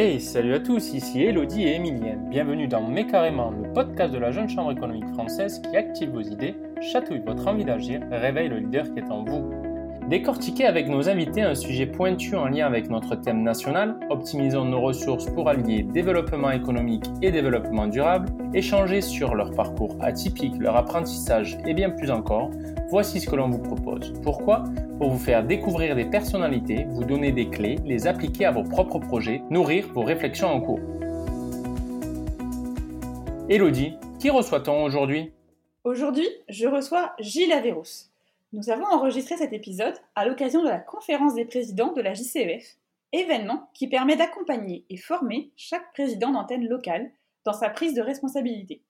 Hey, salut à tous, ici Elodie et Emilien. Bienvenue dans Mais carrément, le podcast de la Jeune Chambre économique française qui active vos idées, chatouille votre envie d'agir, réveille le leader qui est en vous. Décortiquer avec nos invités un sujet pointu en lien avec notre thème national, optimisons nos ressources pour allier développement économique et développement durable, échanger sur leur parcours atypique, leur apprentissage et bien plus encore, voici ce que l'on vous propose. Pourquoi Pour vous faire découvrir des personnalités, vous donner des clés, les appliquer à vos propres projets, nourrir vos réflexions en cours. Elodie, qui reçoit-on aujourd'hui? Aujourd'hui, je reçois Gilles Averrousse. Nous avons enregistré cet épisode à l'occasion de la conférence des présidents de la JCEF, événement qui permet d'accompagner et former chaque président d'antenne locale dans sa prise de responsabilité.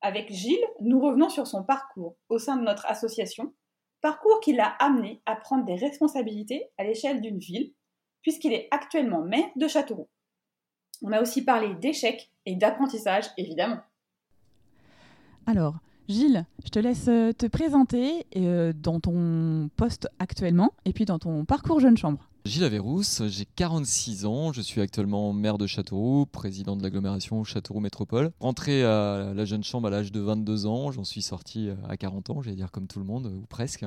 Avec Gilles, nous revenons sur son parcours au sein de notre association, parcours qui l'a amené à prendre des responsabilités à l'échelle d'une ville, puisqu'il est actuellement maire de Châteauroux. On a aussi parlé d'échecs et d'apprentissage, évidemment. Alors, Gilles, je te laisse euh, te présenter euh, dans ton poste actuellement et puis dans ton parcours jeune chambre. Gilles Averrousse, j'ai 46 ans, je suis actuellement maire de Châteauroux, président de l'agglomération Châteauroux Métropole. Rentré à la jeune chambre à l'âge de 22 ans, j'en suis sorti euh, à 40 ans, j'allais dire comme tout le monde, ou presque.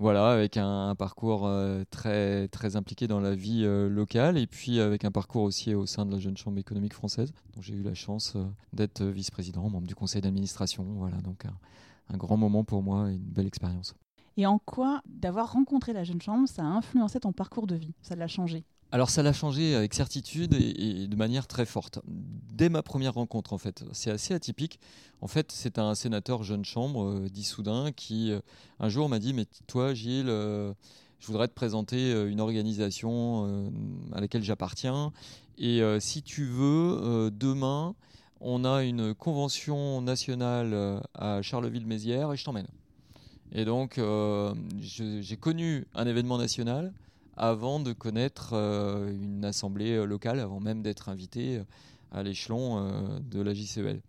Voilà, avec un, parcours euh, très, très impliqué dans la vie euh, locale et puis avec un parcours aussi au sein de la Jeune Chambre économique française, dont j'ai eu la chance euh, d'être vice-président, membre du conseil d'administration. Voilà, donc un, grand moment pour moi et une belle expérience. Et en quoi d'avoir rencontré la Jeune Chambre, ça a influencé ton parcours de vie? Ça l'a changé? Alors ça l'a changé avec certitude et, de manière très forte. Dès ma première rencontre en fait, c'est assez atypique. En fait c'est un sénateur jeune chambre euh, d'Issoudun qui euh, un jour m'a dit mais toi Gilles, euh, je voudrais te présenter une organisation à laquelle j'appartiens et si tu veux demain on a une convention nationale à Charleville-Mézières et je t'emmène. Et donc j'ai connu un événement national avant de connaître euh, une assemblée euh, locale, avant même d'être invité euh, à l'échelon de la JCEL.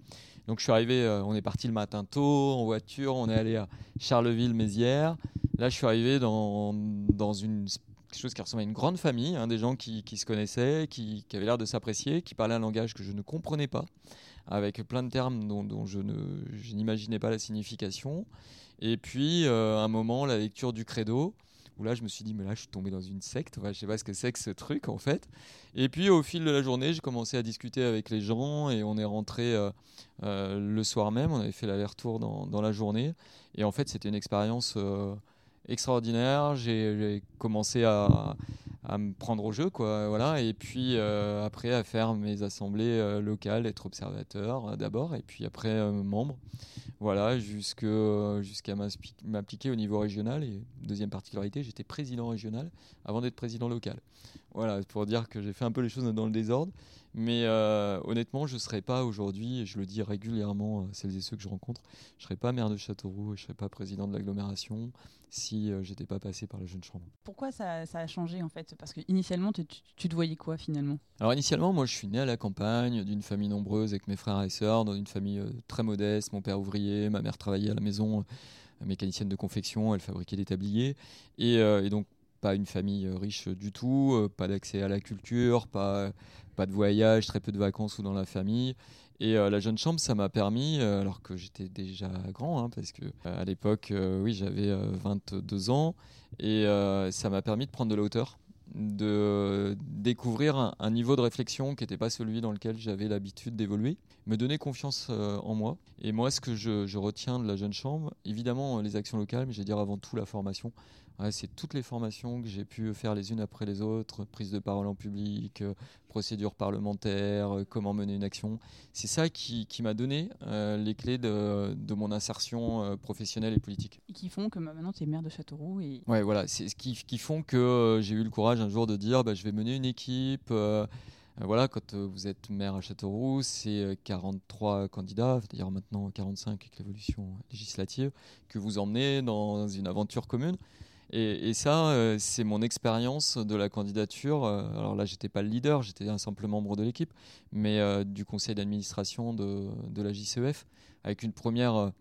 Donc je suis arrivé, on est parti le matin tôt en voiture, on est allé à Charleville-Mézières. Là, je suis arrivé dans, dans une quelque chose qui ressemble à une grande famille, hein, des gens qui, qui, se connaissaient, qui, qui avaient l'air de s'apprécier, qui parlaient un langage que je ne comprenais pas, avec plein de termes dont, dont je n'imaginais pas la signification. Et puis, un moment, la lecture du credo, là je me suis dit mais là je suis tombé dans une secte, ouais, je sais pas ce que c'est que ce truc en fait. Et puis au fil de la journée j'ai commencé à discuter avec les gens et on est rentré euh, euh, le soir même, on avait fait l'aller-retour dans, dans, la journée et en fait c'était une expérience euh, extraordinaire. J'ai commencé à, à, me prendre au jeu quoi, voilà et puis après à faire mes assemblées locales, être observateur d'abord et puis après membre. Voilà, jusqu'à m'appliquer au niveau régional. Et deuxième particularité, j'étais président régional avant d'être président local. Voilà, pour dire que j'ai fait un peu les choses dans le désordre. Mais euh, honnêtement, je ne serais pas aujourd'hui, et je le dis régulièrement à celles et ceux que je rencontre, je ne serais pas maire de Châteauroux, je ne serais pas président de l'agglomération si euh, je n'étais pas passé par la Jeune Chambre. Pourquoi ça, a changé en fait? Parce que initialement, tu, tu, te voyais quoi finalement? Alors initialement, moi je suis né à la campagne, d'une famille nombreuse avec mes frères et sœurs, dans une famille euh, très modeste, mon père ouvrier, ma mère travaillait à la maison, mécanicienne de confection, elle fabriquait des tabliers. Et, et donc pas une famille riche du tout, pas d'accès à la culture, pas pas de voyage, très peu de vacances ou dans la famille. Et euh, la jeune chambre, ça m'a permis, euh, alors que j'étais déjà grand, hein, parce que euh, à l'époque, oui, j'avais 22 ans, et ça m'a permis de prendre de la hauteur, de découvrir un, niveau de réflexion qui n'était pas celui dans lequel j'avais l'habitude d'évoluer, me donner confiance en moi. Et moi, ce que je, je, retiens de la jeune chambre, évidemment les actions locales, mais je vais dire avant tout la formation c'est toutes les formations que j'ai pu faire les unes après les autres, prise de parole en public, euh, procédure parlementaire, euh, comment mener une action. C'est ça qui, m'a donné euh, les clés de, mon insertion professionnelle et politique. Et qui font que bah, maintenant tu es maire de Châteauroux. Et... Ouais, voilà, c'est ce qui, qui, font que j'ai eu le courage un jour de dire bah, je vais mener une équipe. voilà, quand vous êtes maire à Châteauroux, c'est 43 candidats, c'est-à-dire maintenant 45 avec l'évolution législative, que vous emmenez dans une aventure commune. Et, ça, euh, c'est mon expérience de la candidature. Euh, alors là, j'étais pas le leader, j'étais un simple membre de l'équipe, mais euh, du conseil d'administration de, de, la JCEF, avec une première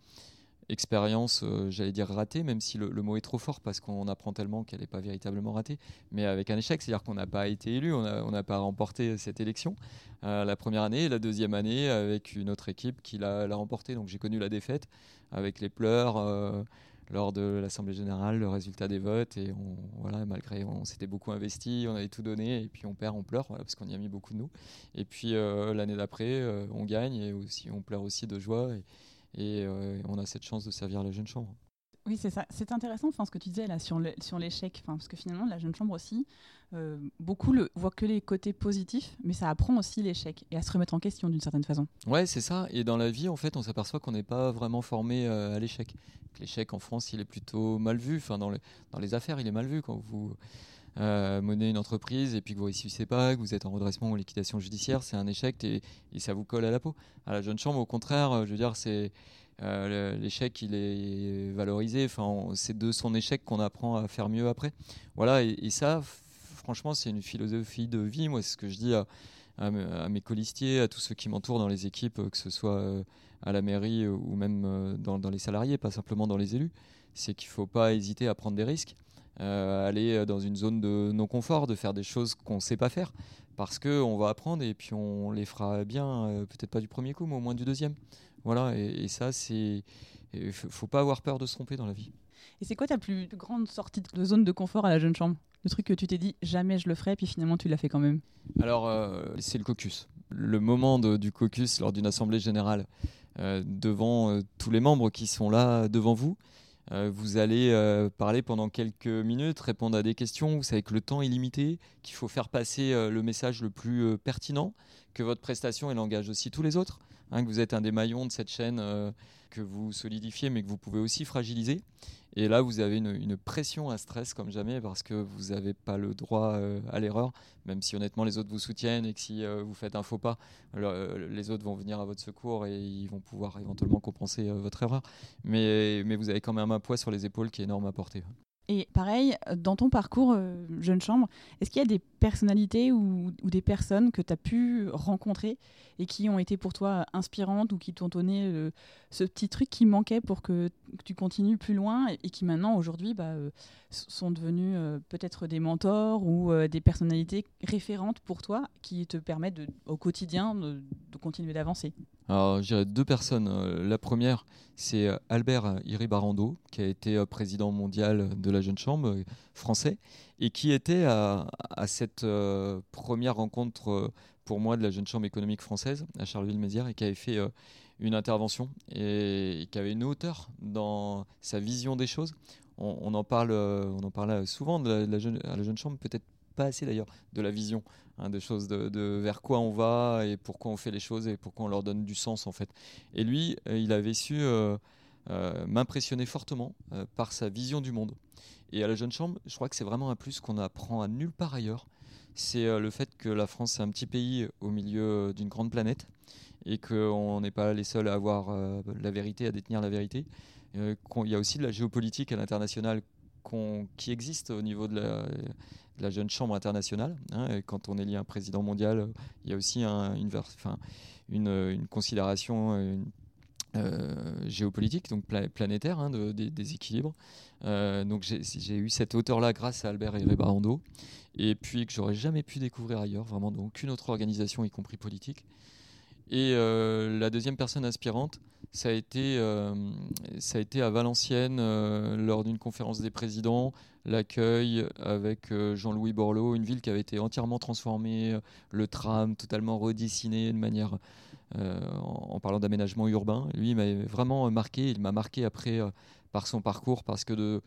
expérience, j'allais dire ratée, même si le, mot est trop fort parce qu'on apprend tellement qu'elle n'est pas véritablement ratée, mais avec un échec, c'est-à-dire qu'on n'a pas été élu, on n'a pas remporté cette élection la première année, et la deuxième année avec une autre équipe qui l'a remporté. Donc j'ai connu la défaite avec les pleurs lors de l'Assemblée générale, le résultat des votes, et on, voilà, malgré, on s'était beaucoup investi, on avait tout donné, et puis on perd, on pleure, parce qu'on y a mis beaucoup de nous. Et puis euh, l'année d'après, euh, on gagne, et aussi, on pleure aussi de joie, et, euh, on a cette chance de servir la jeune chambre. Oui, c'est ça. C'est intéressant, ce que tu disais là sur l'échec, parce que finalement, la jeune chambre aussi, euh, beaucoup le voient que les côtés positifs, mais ça apprend aussi l'échec et à se remettre en question d'une certaine façon. Ouais, c'est ça. Et dans la vie, en fait, on s'aperçoit qu'on n'est pas vraiment formé euh, à l'échec. L'échec en France, il est plutôt mal vu. Enfin, dans, les affaires, il est mal vu quand vous euh, menez une entreprise et puis que vous réussissez pas, que vous êtes en redressement ou liquidation judiciaire, c'est un échec et, et, ça vous colle à la peau. À la jeune chambre, au contraire, je veux dire, c'est euh, l'échec, il est valorisé. Enfin, c'est de son échec qu'on apprend à faire mieux après. Voilà, et, ça, franchement, c'est une philosophie de vie. Moi, c'est ce que je dis à, mes colistiers, à tous ceux qui m'entourent dans les équipes, que ce soit euh, à la mairie ou même euh, dans, les salariés, pas simplement dans les élus. C'est qu'il ne faut pas hésiter à prendre des risques, aller dans une zone de non-confort, de faire des choses qu'on ne sait pas faire, parce qu'on va apprendre et puis on les fera bien, peut-être pas du premier coup, mais au moins du deuxième. Voilà, et, ça, c'est. Il faut pas avoir peur de se tromper dans la vie. Et c'est quoi ta plus grande sortie de zone de confort à la jeune chambre? Le truc que tu t'es dit jamais je le ferai, puis finalement tu l'as fait quand même Alors, euh, c'est le caucus. Le moment du caucus lors d'une assemblée générale, euh, devant euh, tous les membres qui sont là devant vous. vous allez parler pendant quelques minutes, répondre à des questions. Vous savez que le temps est limité, qu'il faut faire passer le message le plus pertinent, que votre prestation elle engage aussi tous les autres. Hein, que vous êtes un des maillons de cette chaîne euh, que vous solidifiez, mais que vous pouvez aussi fragiliser. Et là, vous avez une, pression, un stress comme jamais, parce que vous n'avez pas le droit euh, à l'erreur, même si honnêtement les autres vous soutiennent et que si euh, vous faites un faux pas, les autres vont venir à votre secours et ils vont pouvoir éventuellement compenser votre erreur. Mais, mais vous avez quand même un poids sur les épaules qui est énorme à porter. Et pareil, dans ton parcours jeune chambre, est-ce qu'il y a des personnalités ou, des personnes que tu as pu rencontrer et qui ont été pour toi inspirantes ou qui t'ont donné ce petit truc qui manquait pour que, tu continues plus loin et, qui maintenant aujourd'hui bah, euh, sont devenus euh, peut-être des mentors ou euh, des personnalités référentes pour toi qui te permettent au quotidien de, continuer d'avancer? Alors j'irai deux personnes. La première, c'est Albert Iribarando, qui a été président mondial de la Jeune Chambre français et qui était à, cette première rencontre pour moi de la jeune chambre économique française à Charleville-Mézières et qui avait fait euh, une intervention et, qui avait une hauteur dans sa vision des choses. On, en parle, euh, on en parle souvent de à la jeune chambre, peut-être assez d'ailleurs, de la vision hein, des choses, de, vers quoi on va et pourquoi on fait les choses et pourquoi on leur donne du sens en fait. Et lui, euh, il avait su m'impressionner fortement par sa vision du monde. Et à la jeune chambre, je crois que c'est vraiment un plus qu'on apprend à nulle part ailleurs c'est euh, le fait que la France est un petit pays au milieu euh, d'une grande planète et qu'on n'est pas les seuls à avoir euh, la vérité, à détenir la vérité. il y a aussi de la géopolitique à l'international qui existe au niveau de la, jeune chambre internationale. Hein, quand on élit un président mondial, il y a aussi une, une, considération géopolitique, donc planétaire, hein, des équilibres. donc j'ai eu cette hauteur-là grâce à Albert Barando et puis que j'aurais jamais pu découvrir ailleurs, vraiment dans aucune autre organisation, y compris politique. Et euh, la deuxième personne inspirante, ça a été, euh, ça a été à Valenciennes euh, lors d'une conférence des présidents, l'accueil avec Jean-Louis Borloo, une ville qui avait été entièrement transformée, le tram totalement redessiné de manière, en, en, parlant d'aménagement urbain. Lui, il m'avait vraiment marqué, il m'a marqué après par son parcours, parce que de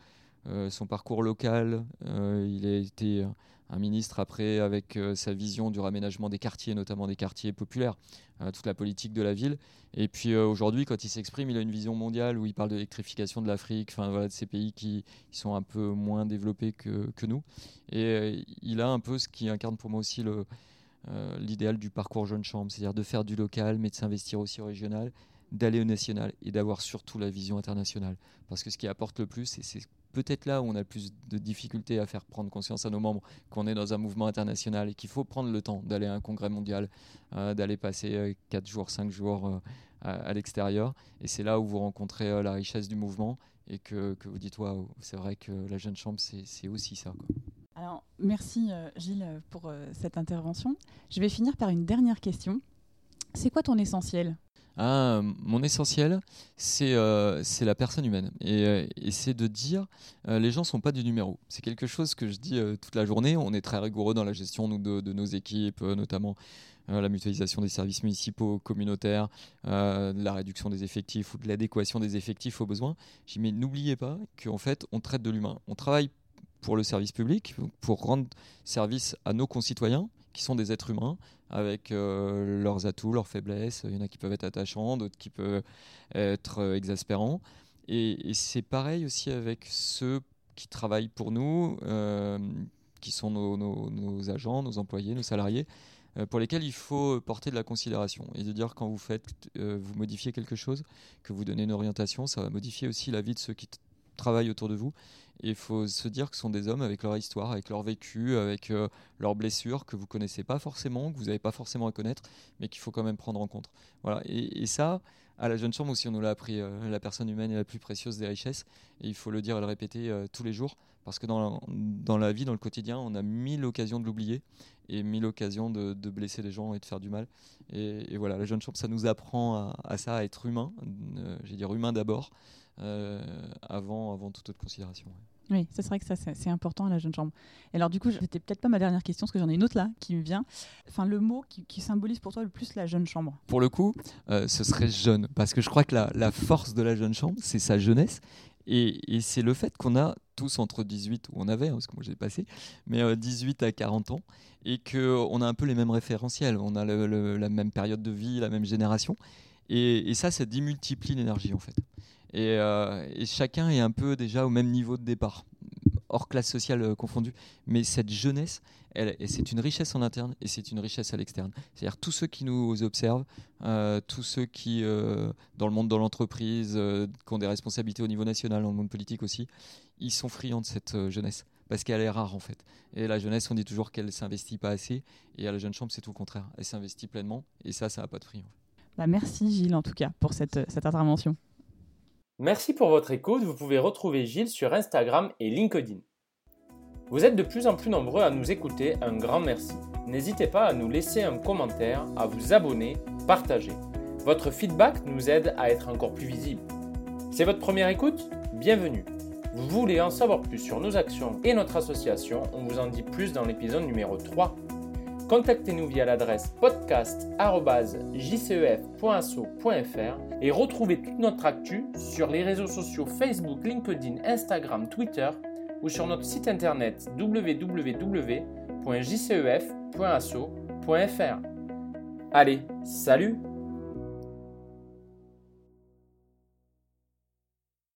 son parcours local, il a été un ministre après avec euh, sa vision du raménagement des quartiers, notamment des quartiers populaires, euh, toute la politique de la ville. Et puis euh, aujourd'hui, quand il s'exprime, il a une vision mondiale où il parle de l'électrification de l'Afrique, enfin de ces pays qui, sont un peu moins développés que, nous. Et il a un peu ce qui incarne pour moi aussi l'idéal du parcours jeune chambre, c'est-à-dire de faire du local, mais de s'investir aussi au régional, d'aller au national et d'avoir surtout la vision internationale. Parce que ce qui apporte le plus, c'est peut-être là où on a le plus de difficultés à faire prendre conscience à nos membres qu'on est dans un mouvement international et qu'il faut prendre le temps d'aller à un congrès mondial, d'aller passer 4 jours, 5 jours à, l'extérieur. Et c'est là où vous rencontrez la richesse du mouvement et que, que vous dites, waouh, c'est vrai que la jeune chambre, c'est aussi ça. Alors, merci Gilles pour cette intervention. Je vais finir par une dernière question. C'est quoi ton essentiel? Ah, mon essentiel, c'est euh, la personne humaine. Et, euh, c'est de dire, euh, les gens ne sont pas du numéro. C'est quelque chose que je dis toute la journée. On est très rigoureux dans la gestion de, de, nos équipes, notamment la mutualisation des services municipaux, communautaires, la réduction des effectifs ou de l'adéquation des effectifs aux besoins. J'ai mais n'oubliez pas qu'en fait, on traite de l'humain. On travaille pour le service public, pour rendre service à nos concitoyens qui sont des êtres humains avec euh, leurs atouts, leurs faiblesses. Il y en a qui peuvent être attachants, d'autres qui peuvent être euh, exaspérants. Et, c'est pareil aussi avec ceux qui travaillent pour nous, euh, qui sont nos, agents, nos employés, nos salariés, pour lesquels il faut porter de la considération et de dire quand vous faites, vous modifiez quelque chose, que vous donnez une orientation, ça va modifier aussi la vie de ceux qui travaillent autour de vous. Et il faut se dire que ce sont des hommes avec leur histoire, avec leur vécu, avec euh, leurs blessures que vous connaissez pas forcément, que vous n'avez pas forcément à connaître, mais qu'il faut quand même prendre en compte. Voilà. Et, ça, à la jeune chambre aussi, on nous l'a appris. Euh, la personne humaine est la plus précieuse des richesses. Et il faut le dire et le répéter euh, tous les jours. Parce que dans la, dans la, vie, dans le quotidien, on a mille occasions de l'oublier et mille occasions de, de, blesser les gens et de faire du mal. Et, voilà, la jeune chambre, ça nous apprend à, à ça, à être humain. J'ai dire humain d'abord. Euh, avant, avant toute autre considération. Oui, c'est vrai que ça c'est important à la jeune chambre. Et alors du coup, c'était peut-être pas ma dernière question, parce que j'en ai une autre là qui me vient. Enfin, le mot qui, symbolise pour toi le plus la jeune chambre. Pour le coup, euh, ce serait jeune, parce que je crois que la, la force de la jeune chambre, c'est sa jeunesse. Et, et c'est le fait qu'on a tous entre 18, ou on avait, hein, parce que moi j'ai passé, mais 18 euh, à 40 ans, et qu'on a un peu les mêmes référentiels. On a la même période de vie, la même génération. Et, et ça, ça démultiplie l'énergie en fait. Euh, et, chacun est un peu déjà au même niveau de départ, hors classe sociale euh, confondue. Mais cette jeunesse, elle, c'est une richesse en interne et c'est une richesse à l'externe. C'est-à-dire tous ceux qui nous observent, euh, tous ceux qui, dans le monde de l'entreprise, qui ont des responsabilités au niveau national, dans le monde politique aussi, ils sont friands de cette jeunesse parce qu'elle est rare en fait. Et la jeunesse, on dit toujours qu'elle s'investit pas assez, et à la jeune chambre, c'est tout le contraire. Elle s'investit pleinement, et ça, ça n'a pas de prix. Bah merci Gilles en tout cas pour cette intervention. Merci pour votre écoute, vous pouvez retrouver Gilles sur Instagram et LinkedIn. Vous êtes de plus en plus nombreux à nous écouter, un grand merci. N'hésitez pas à nous laisser un commentaire, à vous abonner, partager. Votre feedback nous aide à être encore plus visible. C'est votre première écoute? Bienvenue. Vous voulez en savoir plus sur nos actions et notre association? On vous en dit plus dans l'épisode numéro 3. Contactez-nous via l'adresse podcast.jcef.asso.fr et retrouvez toute notre actu sur les réseaux sociaux Facebook, LinkedIn, Instagram, Twitter ou sur notre site internet www.jcef.asso.fr. Allez, salut